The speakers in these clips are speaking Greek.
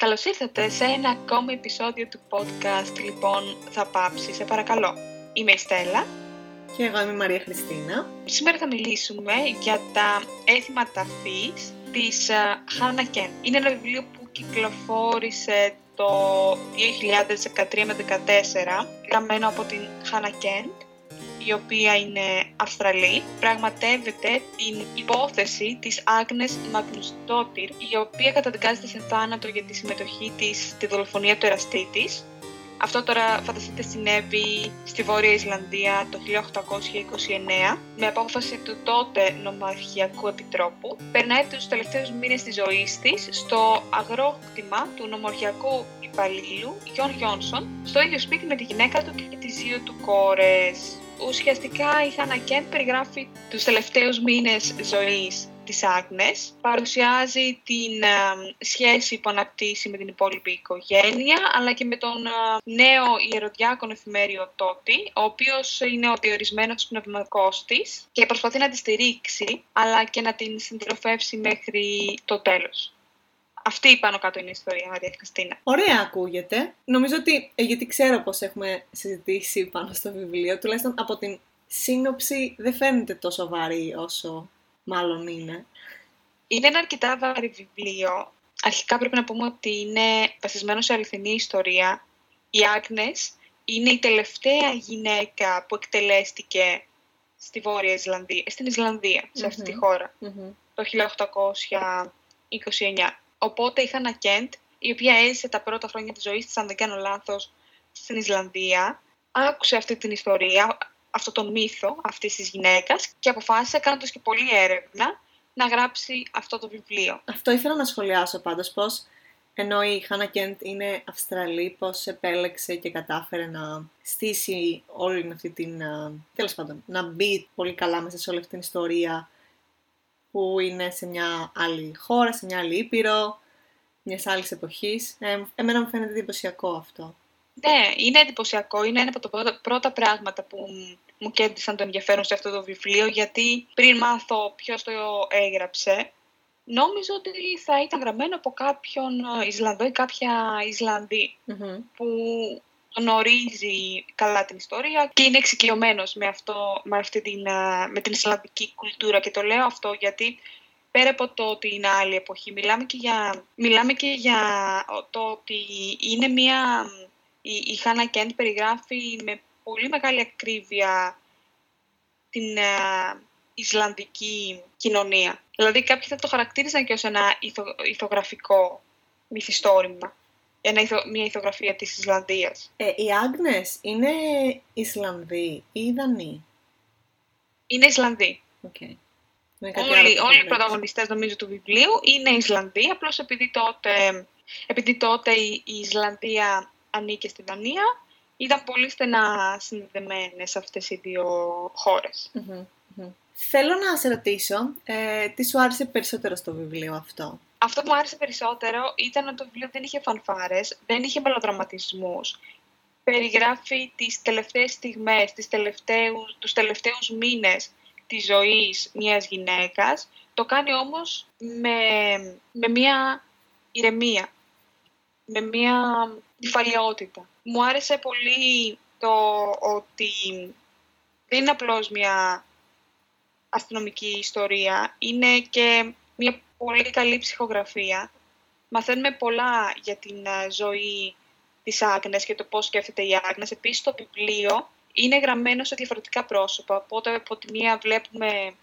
Καλώς ήρθατε σε ένα ακόμη επεισόδιο του podcast Λοιπόν θα πάψει, σε παρακαλώ. Είμαι η Στέλλα. Και εγώ είμαι η Μαρία Χριστίνα. Σήμερα θα μιλήσουμε για τα έθιμα ταφής της Χάνα uh, Κεν. Είναι ένα βιβλίο που κυκλοφόρησε το 2013 με 2014, γραμμένο από την Χάνα Κεν η οποία είναι Αυστραλή, πραγματεύεται την υπόθεση της Άγνες Μαγνουστότηρ, η οποία καταδικάζεται σε θάνατο για τη συμμετοχή της στη δολοφονία του εραστή της. Αυτό τώρα φανταστείτε συνέβη στη Βόρεια Ισλανδία το 1829 με απόφαση του τότε νομαρχιακού επιτρόπου. Περνάει τους τελευταίους μήνες της ζωής της στο αγρόκτημα του νομαρχιακού υπαλλήλου Γιον Γιόνσον στο ίδιο σπίτι με τη γυναίκα του και τις δύο του κόρες ουσιαστικά η Χάνα Κέντ περιγράφει τους τελευταίους μήνες ζωής της Άγνες, παρουσιάζει την σχέση που αναπτύσσει με την υπόλοιπη οικογένεια, αλλά και με τον νέο ιεροδιάκονο εφημέριο Τότι, ο οποίος είναι ο διορισμένος πνευματικός της και προσπαθεί να τη στηρίξει, αλλά και να την συντροφεύσει μέχρι το τέλος. Αυτή πάνω κάτω είναι η ιστορία, Μαρία Χριστίνα. Ωραία ακούγεται. Νομίζω ότι, ε, γιατί ξέρω πώς έχουμε συζητήσει πάνω στο βιβλίο, τουλάχιστον από την σύνοψη δεν φαίνεται τόσο βαρύ όσο μάλλον είναι. Είναι ένα αρκετά βαρύ βιβλίο. Αρχικά πρέπει να πούμε ότι είναι βασισμένο σε αληθινή ιστορία. Η Άγνες είναι η τελευταία γυναίκα που εκτελέστηκε στη Βόρεια Ισλανδία, στην Ισλανδία, σε αυτη τη χωρα το 1829. Οπότε η Χάνα Κέντ, η οποία έζησε τα πρώτα χρόνια της ζωής της, αν δεν κάνω λάθος, στην Ισλανδία, άκουσε αυτή την ιστορία, αυτό τον μύθο αυτής της γυναίκας και αποφάσισε, κάνοντας και πολλή έρευνα, να γράψει αυτό το βιβλίο. Αυτό ήθελα να σχολιάσω πάντως, πώς ενώ η Χάνα Κέντ είναι Αυστραλή, πώς επέλεξε και κατάφερε να στήσει όλη αυτή την... τέλος πάντων, να μπει πολύ καλά μέσα σε όλη αυτή την ιστορία που είναι σε μια άλλη χώρα, σε μια άλλη ήπειρο, μιας άλλης εποχής. Ε, εμένα μου φαίνεται εντυπωσιακό αυτό. Ναι, είναι εντυπωσιακό. Είναι ένα από τα πρώτα, πράγματα που μου κέντρισαν το ενδιαφέρον σε αυτό το βιβλίο, γιατί πριν μάθω ποιος το έγραψε, νόμιζα ότι θα ήταν γραμμένο από κάποιον Ισλανδό ή κάποια που γνωρίζει καλά την ιστορία και είναι εξοικειωμένος με, αυτό, με, αυτή την, με την Ισλανδική κουλτούρα. Και το λέω αυτό γιατί πέρα από το ότι είναι άλλη εποχή, μιλάμε και για, μιλάμε και για το ότι είναι μια... Η, η Χάνα Κέντ περιγράφει με πολύ μεγάλη ακρίβεια την Ισλανδική κοινωνία. Δηλαδή κάποιοι θα το χαρακτήριζαν και ως ένα ηθο, ηθογραφικό μυθιστόρημα ένα, μια ηθογραφία της Ισλανδίας. Ε, οι Άγνες είναι Ισλανδοί ή Δανείοι; Είναι Ισλανδοί. Okay. Όλοι, όλοι οι πρωταγωνιστές νομίζω του βιβλίου είναι Ισλανδοί, απλώς επειδή τότε, επειδή τότε η, η Ισλανδία ανήκε στη Δανία, ήταν πολύ στενά συνδεδεμένες αυτές οι δύο χώρες. Θέλω να σε ρωτήσω, ε, τι σου άρεσε περισσότερο στο βιβλίο αυτό; Αυτό που μου άρεσε περισσότερο ήταν ότι το βιβλίο δεν είχε φανφάρες, δεν είχε μελοδραματισμούς. Περιγράφει τις τελευταίες στιγμές, τις τελευταίους, τους τελευταίους μήνες της ζωής μιας γυναίκας. Το κάνει όμως με, με μια ηρεμία, με μια νυφαλιότητα. Μου άρεσε πολύ το ότι δεν είναι απλώς μια αστυνομική ιστορία, είναι και μια πολύ καλή ψυχογραφία. Μαθαίνουμε πολλά για την ε, ζωή της Άγνες και το πώς σκέφτεται η Άγνες. Επίσης το βιβλίο είναι γραμμένο σε διαφορετικά πρόσωπα. Οπότε από τη μία βλέπουμε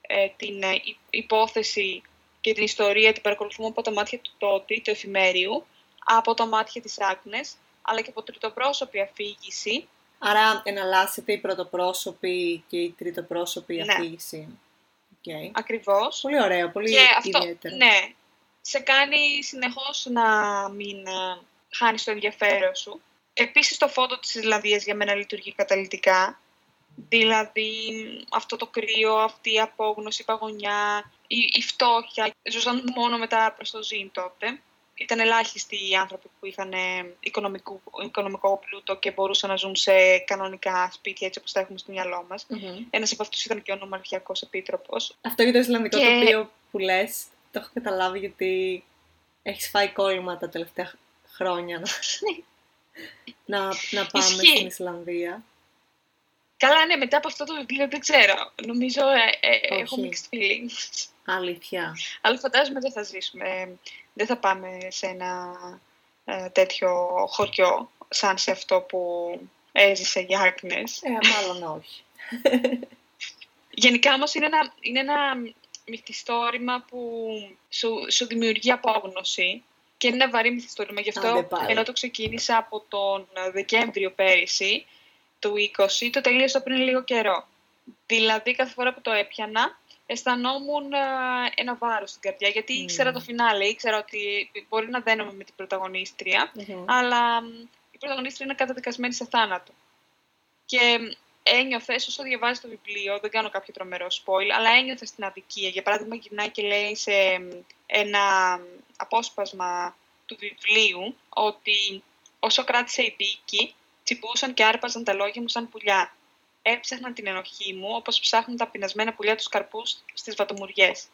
ε, την ε, υπόθεση και την ιστορία την παρακολουθούμε από τα μάτια του Τότι, του εφημέριου, από τα μάτια της Άγνες, αλλά και από τριτοπρόσωπη αφήγηση. Άρα εναλλάσσεται η πρωτοπρόσωπη και η τριτοπρόσωπη ναι. αφήγηση. Okay. Ακριβώς. Πολύ ωραίο, πολύ και αυτό, ιδιαίτερο. Ναι, σε κάνει συνεχώς να μην ε, χάνεις το ενδιαφέρον σου. Επίσης το φόντο της Ισλανδίας για μένα λειτουργεί καταλητικά. Δηλαδή αυτό το κρύο, αυτή η απόγνωση, η παγωνιά, η, η φτώχεια. Ζούσαν μόνο μετά προς το ζήν τότε ήταν ελάχιστοι οι άνθρωποι που είχαν οικονομικό, οικονομικό πλούτο και μπορούσαν να ζουν σε κανονικά σπίτια έτσι όπως τα έχουμε στο μυαλό μας. Mm-hmm. Ένας από αυτούς ήταν και ο νομαρχιακός επίτροπος. Αυτό για το Ισλανδικό και... τοπίο που λες, το έχω καταλάβει γιατί Έχεις φάει κόλλημα τα τελευταία χρόνια να, να, να πάμε Ισχύει. στην Ισλανδία. Καλά, ναι, μετά από αυτό το βιβλίο δεν ξέρω. Νομίζω ε, ε, έχω Όχι. mixed feelings. Αλήθεια. Αλλά φαντάζομαι δεν θα ζήσουμε. Δεν θα πάμε σε ένα ε, τέτοιο χωριό σαν σε αυτό που έζησε η Agnes. Ε, μάλλον όχι. Γενικά όμως είναι ένα, είναι ένα μυθιστόρημα που σου, σου δημιουργεί απόγνωση και είναι ένα βαρύ μυθιστόρημα. Γι' αυτό Άντε πάλι. ενώ το ξεκίνησα από τον Δεκέμβριο πέρυσι του 20, το τελείωσα πριν λίγο καιρό. Δηλαδή κάθε φορά που το έπιανα αισθανόμουν α, ένα βάρος στην καρδιά γιατί Μμμ. ήξερα το φινάλε, ήξερα ότι μπορεί να δένομαι με την πρωταγωνίστρια Μμμ. αλλά μ, η πρωταγωνίστρια είναι καταδικασμένη σε θάνατο. Και μ, ένιωθε, όσο διαβάζει το βιβλίο, δεν κάνω κάποιο τρομερό spoil, αλλά ένιωθε την αδικία. Για παράδειγμα, γυρνάει και λέει σε μ, ένα μ, απόσπασμα του βιβλίου ότι όσο κράτησε η δίκη, τσιμπούσαν και άρπαζαν τα λόγια μου σαν πουλιά. Έψαχναν την ενοχή μου, όπως ψάχνουν τα πεινασμένα πουλιά τους καρπούς στις βατομουριές.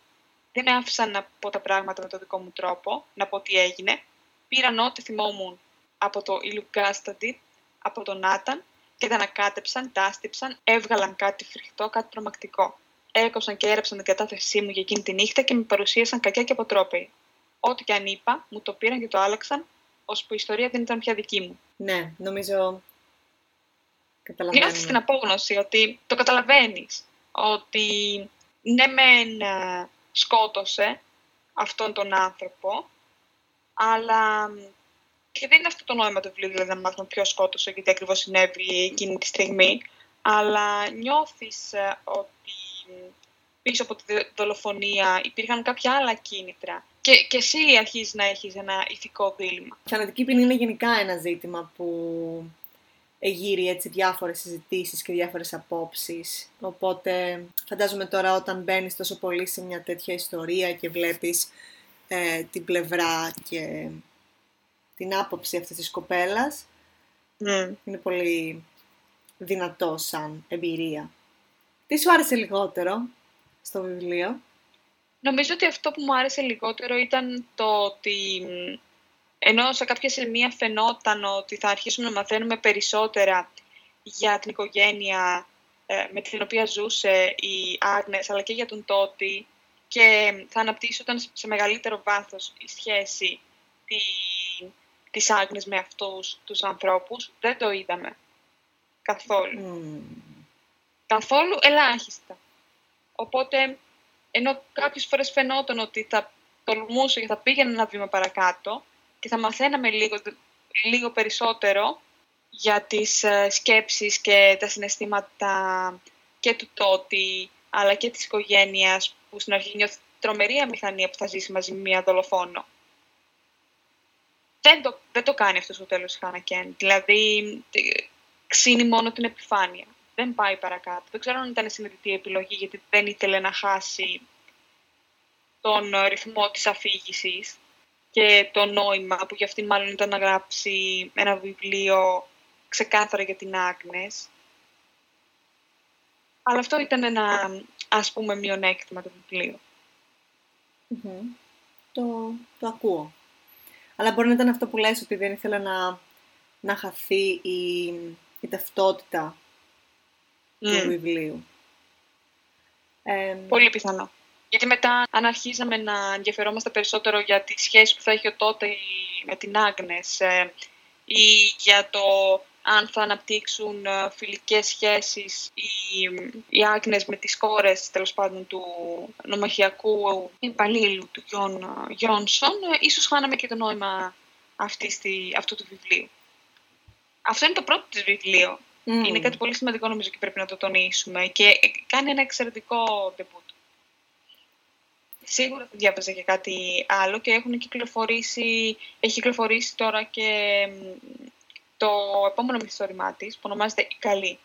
Δεν με άφησαν να πω τα πράγματα με τον δικό μου τρόπο, να πω τι έγινε. Πήραν ό,τι θυμόμουν από το Ιλουγκάσταντι, από τον Νάταν και τα ανακάτεψαν, τα άστυψαν, έβγαλαν κάτι φρικτό, κάτι τρομακτικό. Έκοψαν και έρεψαν την κατάθεσή μου για εκείνη τη νύχτα και με παρουσίασαν κακιά και αποτρόπαιη. Ό,τι και αν είπα, μου το πήραν και το άλλαξαν, ώσπου η ιστορία δεν ήταν πια δική μου. Ναι, νομίζω καταλαβαίνω. Νιώθεις την απόγνωση ότι το καταλαβαίνεις. Ότι ναι μεν ε, σκότωσε αυτόν τον άνθρωπο, αλλά μ, και δεν είναι αυτό το νόημα του βιβλίου, δηλαδή να μάθουμε ποιος σκότωσε και τι ακριβώς συνέβη εκείνη τη στιγμή, αλλά νιώθεις ε, ότι μ, πίσω από τη δο- δολοφονία υπήρχαν κάποια άλλα κίνητρα και, και εσύ αρχίζεις να έχεις ένα ηθικό δίλημα. Η θανατική ποινή είναι γενικά ένα ζήτημα που εγείρει έτσι διάφορες συζητήσεις και διάφορες απόψεις. Οπότε φαντάζομαι τώρα όταν μπαίνεις τόσο πολύ σε μια τέτοια ιστορία και βλέπεις ε, την πλευρά και την άποψη αυτής της κοπέλας, Mm. είναι πολύ δυνατό σαν εμπειρία. Τι σου άρεσε λιγότερο στο βιβλίο; Νομίζω ότι αυτό που μου άρεσε λιγότερο ήταν το ότι μ, ενώ σε κάποια σημεία φαινόταν ότι θα αρχίσουμε να μαθαίνουμε περισσότερα για την οικογένεια ε, με την οποία ζούσε η Άγνες αλλά και για τον Τότι και θα αναπτύσσονταν σε μεγαλύτερο βάθος η σχέση τη, της Άγνες με αυτούς τους ανθρώπους, δεν το είδαμε καθόλου Μμμ. καθόλου ελάχιστα. Οπότε, ενώ κάποιες φορές φαινόταν ότι θα τολμούσε και θα πήγαινε ένα βήμα παρακάτω και θα μαθαίναμε λίγο, λίγο περισσότερο για τις ε, σκέψεις και τα συναισθήματα και του τότη, αλλά και της οικογένειας που στην αρχή νιώθει τρομερή αμηχανία που θα ζήσει μαζί με μια δολοφόνο. Δεν το, δεν το κάνει αυτό στο τέλος η Χάνα Κέν. Δηλαδή, ε, ξύνει μόνο την επιφάνεια. Δεν πάει παρακάτω. Δεν ξέρω αν ήταν συνειδητή επιλογή, γιατί δεν ήθελε να χάσει τον ε, ρυθμό της αφήγησης και το νόημα που για αυτήν μάλλον ήταν να γράψει ένα βιβλίο ξεκάθαρα για την Άγνες. Αλλά αυτό ήταν ένα, ας πούμε, μειονέκτημα του βιβλίου. Μμμ. Το, το ακούω. Αλλά μπορεί να ήταν αυτό που λες ότι δεν ήθελε να, να χαθεί η, η ταυτότητα του Μμ. βιβλίου. Ε, Πολύ πιθανό. Γιατί μετά, αν αρχίζαμε να ενδιαφερόμαστε περισσότερο για τη σχέση που θα έχει ο τότε με την Άγνες ε, ή για το αν θα αναπτύξουν ε, φιλικές σχέσεις οι, οι Άγνες με τις κόρες, τέλος πάντων, του νομαχιακού υπαλλήλου του Γιον, Γιόνσον, ε, ίσως χάναμε και το νόημα αυτής, τη- αυτού του βιβλίου. Αυτό είναι το πρώτο της βιβλίο. μμ. Είναι κάτι πολύ σημαντικό νομίζω και πρέπει να το τονίσουμε και κάνει ένα εξαιρετικό debut. Σίγουρα θα διάβαζα και κάτι άλλο και έχουν κυκλοφορήσει, έχει κυκλοφορήσει τώρα και μ, το επόμενο μυθιστόρημά της που ονομάζεται «Η Καλή»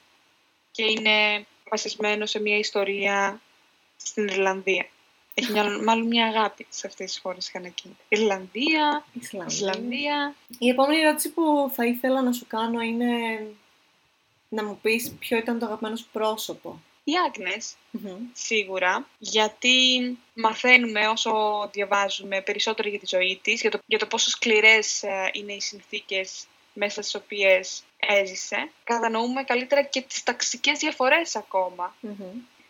και είναι βασισμένο σε μια ιστορία στην Ιρλανδία. Έχει μια, μάλλον μια αγάπη σε αυτές τις χώρες Χανακίν. Ιρλανδία, Ισλανδία. Ισλανδία. Η επόμενη ερώτηση που θα ήθελα να σου κάνω είναι να μου πεις ποιο ήταν το αγαπημένο σου πρόσωπο Η αγνες σίγουρα, γιατί μαθαίνουμε όσο διαβάζουμε περισσότερο για τη ζωή της, για το, για το πόσο σκληρές ε, είναι οι συνθήκες μέσα στις οποίες έζησε. Κατανοούμε καλύτερα και τις ταξικές διαφορές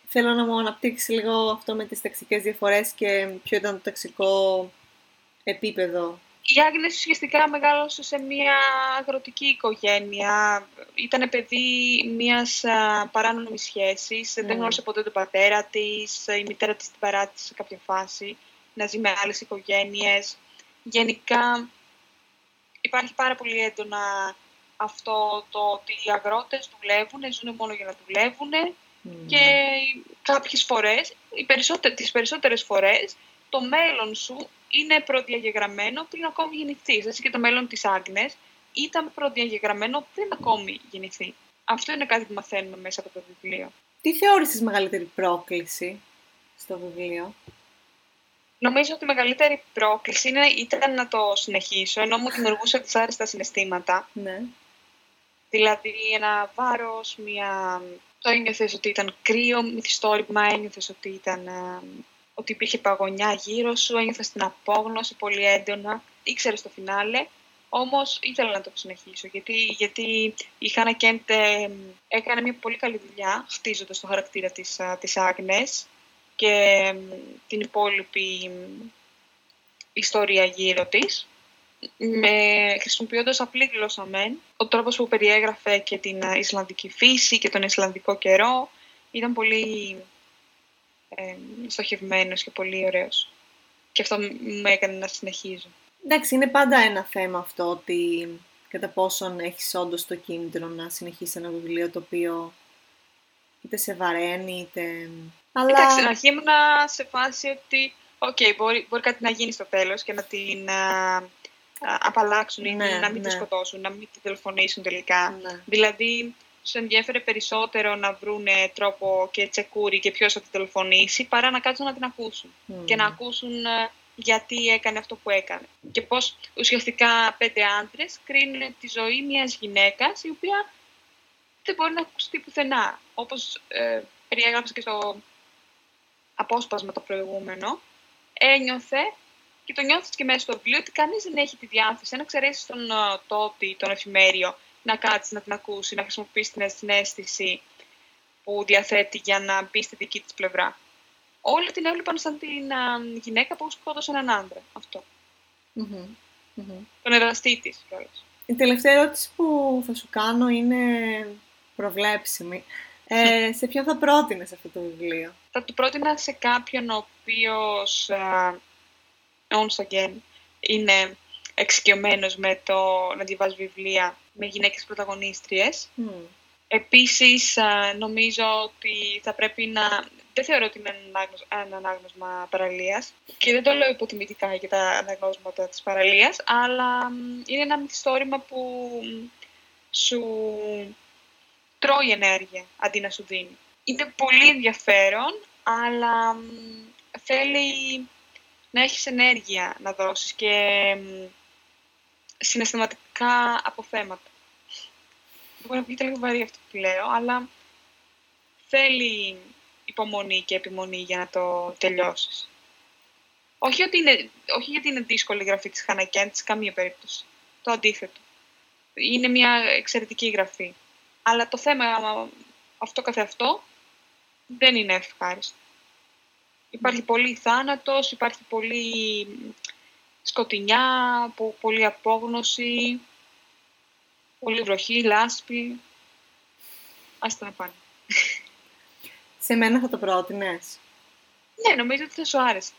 Θέλω να μου αναπτύξεις λίγο αυτό με τις ταξικές διαφορές και ποιο ήταν το ταξικό επίπεδο. Η Άγνες ουσιαστικά μεγάλωσε σε μια αγροτική οικογένεια. Ήταν παιδί μιας παράνομης σχέσης. Δεν ναι. γνώρισε ποτέ τον πατέρα της. Η μητέρα της την παράτησε σε κάποια φάση να ζει με άλλες οικογένειες. Γενικά υπάρχει πάρα πολύ έντονα αυτό το ότι οι αγρότες δουλεύουν, ζουν μόνο για να δουλεύουν και κάποιες φορές, οι περισσότερες, τις περισσότερες φορές, το μέλλον σου είναι προδιαγεγραμμένο πριν ακόμη γεννηθεί. Έτσι και το μέλλον της Άγνες ήταν προδιαγεγραμμένο πριν ακόμη γεννηθεί. Αυτό είναι κάτι που μαθαίνουμε μέσα από το βιβλίο. Τι θεώρησες μεγαλύτερη πρόκληση στο βιβλίο; Νομίζω ότι η μεγαλύτερη πρόκληση είναι, ήταν να το συνεχίσω, ενώ μου δημιουργούσε δυσάρεστα συναισθήματα. Ναι. Δηλαδή ένα βάρος, μια το ένιωθες ότι ήταν κρύο μυθιστόρημα, ένιωθες ότι, ήταν, ε, ότι υπήρχε παγωνιά γύρω σου, ένιωθες την απόγνωση πολύ έντονα. Ήξερες στο φινάλε, όμως ήθελα να το συνεχίσω, γιατί, γιατί η Χάνα Κέντ ε, έκανε μια πολύ καλή δουλειά χτίζοντας το χαρακτήρα της, ε, της Άγνες και την υπόλοιπη ιστορία γύρω της με, χρησιμοποιώντας απλή γλώσσα μεν. Ο τρόπος που περιέγραφε και την ε, Ισλανδική φύση και τον Ισλανδικό καιρό ήταν πολύ ε, στοχευμένος και πολύ ωραίος. Και αυτό με έκανε να συνεχίζω. Εντάξει, είναι πάντα ένα θέμα αυτό ότι κατά πόσον έχεις όντως το κίνητρο να συνεχίσεις ένα βιβλίο το οποίο είτε σε βαραίνει είτε... Αλλά... Εντάξει, να αρχή ήμουν σε φάση ότι Οκ, okay, μπορεί, μπορεί κάτι να γίνει στο τέλος και να την απαλλάξουν ή ναι, να μην ναι. τη σκοτώσουν, να μην τη δολοφονήσουν τελικά. Ναι. Δηλαδή, σου ενδιαφέρει περισσότερο να βρουν τρόπο και τσεκούρι και ποιος θα τη δολοφονήσει παρά να κάτσουν να την ακούσουν. Και να ακούσουν ε, γιατί έκανε αυτό που έκανε. Και πώς ουσιαστικά πέντε άντρες κρίνουν τη ζωή μιας γυναίκας η οποία δεν μπορεί να ακουστεί πουθενά. Όπως ε, περιέγραψα και στο απόσπασμα το προηγούμενο, ένιωθε και το νιώθεις και μέσα στο βιβλίο ότι κανείς δεν έχει τη διάθεση, αν εξαιρέσεις τον uh, τότι, τον εφημέριο, να κάτσεις να την ακούσεις, να χρησιμοποιήσεις την συνέστηση που διαθέτει για να μπεις στη δική της πλευρά. Όλοι την έβλεπαν σαν την uh, γυναίκα που σκότωσε έναν άντρα. Αυτό. Mm-hmm. Mm-hmm. Τον εραστή τη Η τελευταία ερώτηση που θα σου κάνω είναι προβλέψιμη. Ε, σε ποιον θα πρότεινες αυτό το βιβλίο; Θα το πρότεινα σε κάποιον ο οποίος once again, είναι εξοικειωμένος με το να διαβάζει βιβλία με γυναίκες πρωταγωνίστριες. Mm. Επίσης, νομίζω ότι θα πρέπει να... Δεν θεωρώ ότι είναι ένα ανάγνωσμα παραλίας και δεν το λέω υποτιμητικά για τα αναγνώσματα της παραλίας, αλλά είναι ένα μυθιστόρημα που σου τρώει ενέργεια αντί να σου δίνει. Είναι πολύ ενδιαφέρον, αλλά θέλει να έχεις ενέργεια να δώσεις και συναισθηματικά αποθέματα. Μπορεί να βγει λίγο βαρύ αυτό που λέω, αλλά θέλει υπομονή και επιμονή για να το τελειώσεις. Όχι, ότι είναι, όχι γιατί είναι δύσκολη η γραφή της Χανακέντ, σε καμία περίπτωση. Το αντίθετο. Είναι μια εξαιρετική γραφή. Αλλά το θέμα αυτό καθεαυτό δεν είναι ευχάριστο. Υπάρχει πολύ θάνατος, υπάρχει πολύ σκοτεινιά, πολύ απόγνωση, πολύ βροχή, λάσπη. Άστα να πάνε. Σε μένα θα το πρότεινες; Ναι, νομίζω ότι θα σου άρεσε.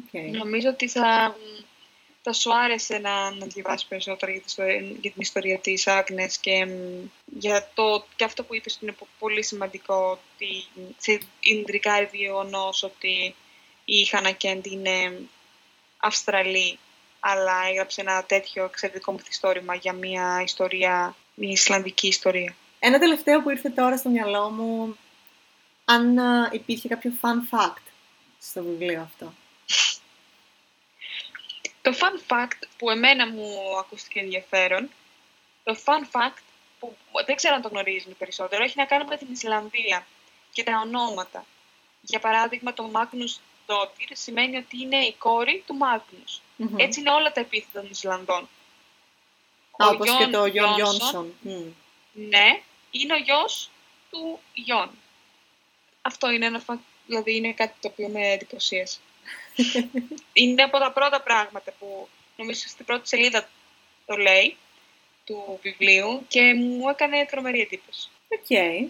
Okay. Νομίζω ότι θα, θα σου άρεσε να, να διαβάσεις περισσότερα για, για την ιστορία της Άγνες και για το, και αυτό που είπες είναι πολύ σημαντικό ότι σε ιντρικάρει γεγονός ότι η Χάνα Κέντ είναι Αυστραλή αλλά έγραψε ένα τέτοιο εξαιρετικό μυθιστόρημα για μια ιστορία, μια Ισλανδική ιστορία. Ένα τελευταίο που ήρθε τώρα στο μυαλό μου, αν υπήρχε κάποιο fun fact στο βιβλίο αυτό. Το fun fact που εμένα μου ακούστηκε ενδιαφέρον, το fun fact που δεν ξέρω αν το γνωρίζουν περισσότερο, έχει να κάνει με την Ισλανδία. και τα ονόματα. Για παράδειγμα, το Magnus Dottir σημαίνει ότι είναι η κόρη του Magnus. Μμμ. Έτσι είναι όλα τα επίθετα των Ισλανδών. Α, Ο όπως και Γιον το Γιον Γιόνσον, Γιόνσον. Μμ. Ναι, είναι ο γιος του Γιον. Αυτό είναι ένα φα... δηλαδή είναι κάτι το οποίο με εντυπωσίασε. είναι από τα πρώτα πράγματα που νομίζω στην πρώτη σελίδα το λέει του βιβλίου και μου έκανε τρομερή εντύπωση. Οκ. Ε,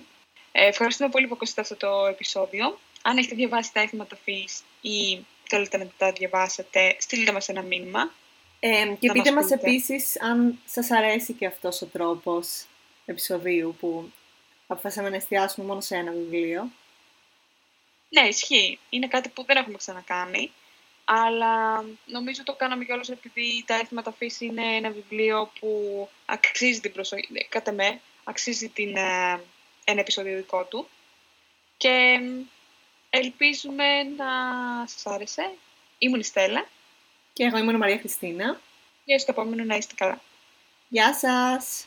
ευχαριστούμε πολύ που ακούσατε αυτό το επεισόδιο. Αν έχετε διαβάσει τα Έθιμα Ταφής ή θέλετε να τα διαβάσετε, στείλτε μας ένα μήνυμα. Ε, και Να πείτε μας μας πείτε. επίσης αν σας αρέσει και αυτός ο τρόπος επεισοδίου που αποφάσισαμε να εστιάσουμε μόνο σε ένα βιβλίο. Ναι, ισχύει. Είναι κάτι που δεν έχουμε ξανακάνει. Αλλά νομίζω το κάναμε κιόλας επειδή τα έθιματα φύση είναι ένα βιβλίο που αξίζει την προσοχή, ε, κατά με, αξίζει την, ε, ένα επεισόδιο δικό του. Και ελπίζουμε να σας άρεσε. Ήμουν η Στέλλα Και εγώ ήμουν η Μαρία Χριστίνα. και στο επόμενο να είστε καλά. Γεια σας!